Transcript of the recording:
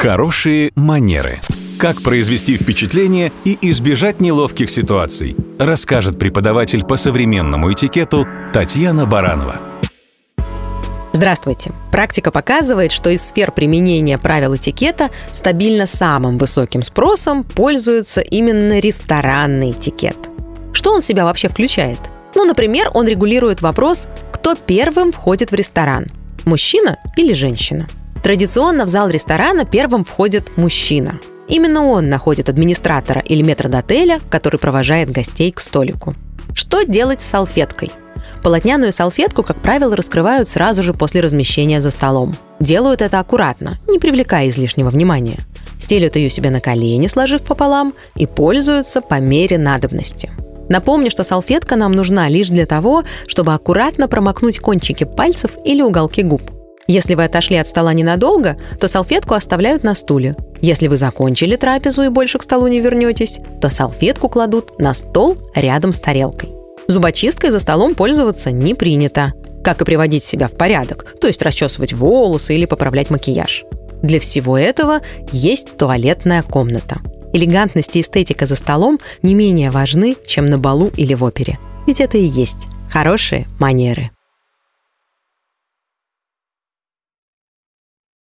Хорошие манеры. Как произвести впечатление и избежать неловких ситуаций, расскажет преподаватель по современному этикету Татьяна Баранова. Здравствуйте. Практика показывает, что из сфер применения правил этикета стабильно самым высоким спросом пользуется именно ресторанный этикет. Что он себя вообще включает? Ну, например, он регулирует вопрос, кто первым входит в ресторан – мужчина или женщина. Традиционно в зал ресторана первым входит мужчина. Именно он находит администратора или метрдотеля, который провожает гостей к столику. Что делать с салфеткой? Полотняную салфетку, как правило, раскрывают сразу же после размещения за столом. Делают это аккуратно, не привлекая излишнего внимания. Стелют ее себе на колени, сложив пополам, и пользуются по мере надобности. Напомню, что салфетка нам нужна лишь для того, чтобы аккуратно промокнуть кончики пальцев или уголки губ. Если вы отошли от стола ненадолго, то салфетку оставляют на стуле. Если вы закончили трапезу и больше к столу не вернетесь, то салфетку кладут на стол рядом с тарелкой. Зубочисткой за столом пользоваться не принято. Как и приводить себя в порядок, то есть расчесывать волосы или поправлять макияж. Для всего этого есть туалетная комната. Элегантность и эстетика за столом не менее важны, чем на балу или в опере. Ведь это и есть хорошие манеры.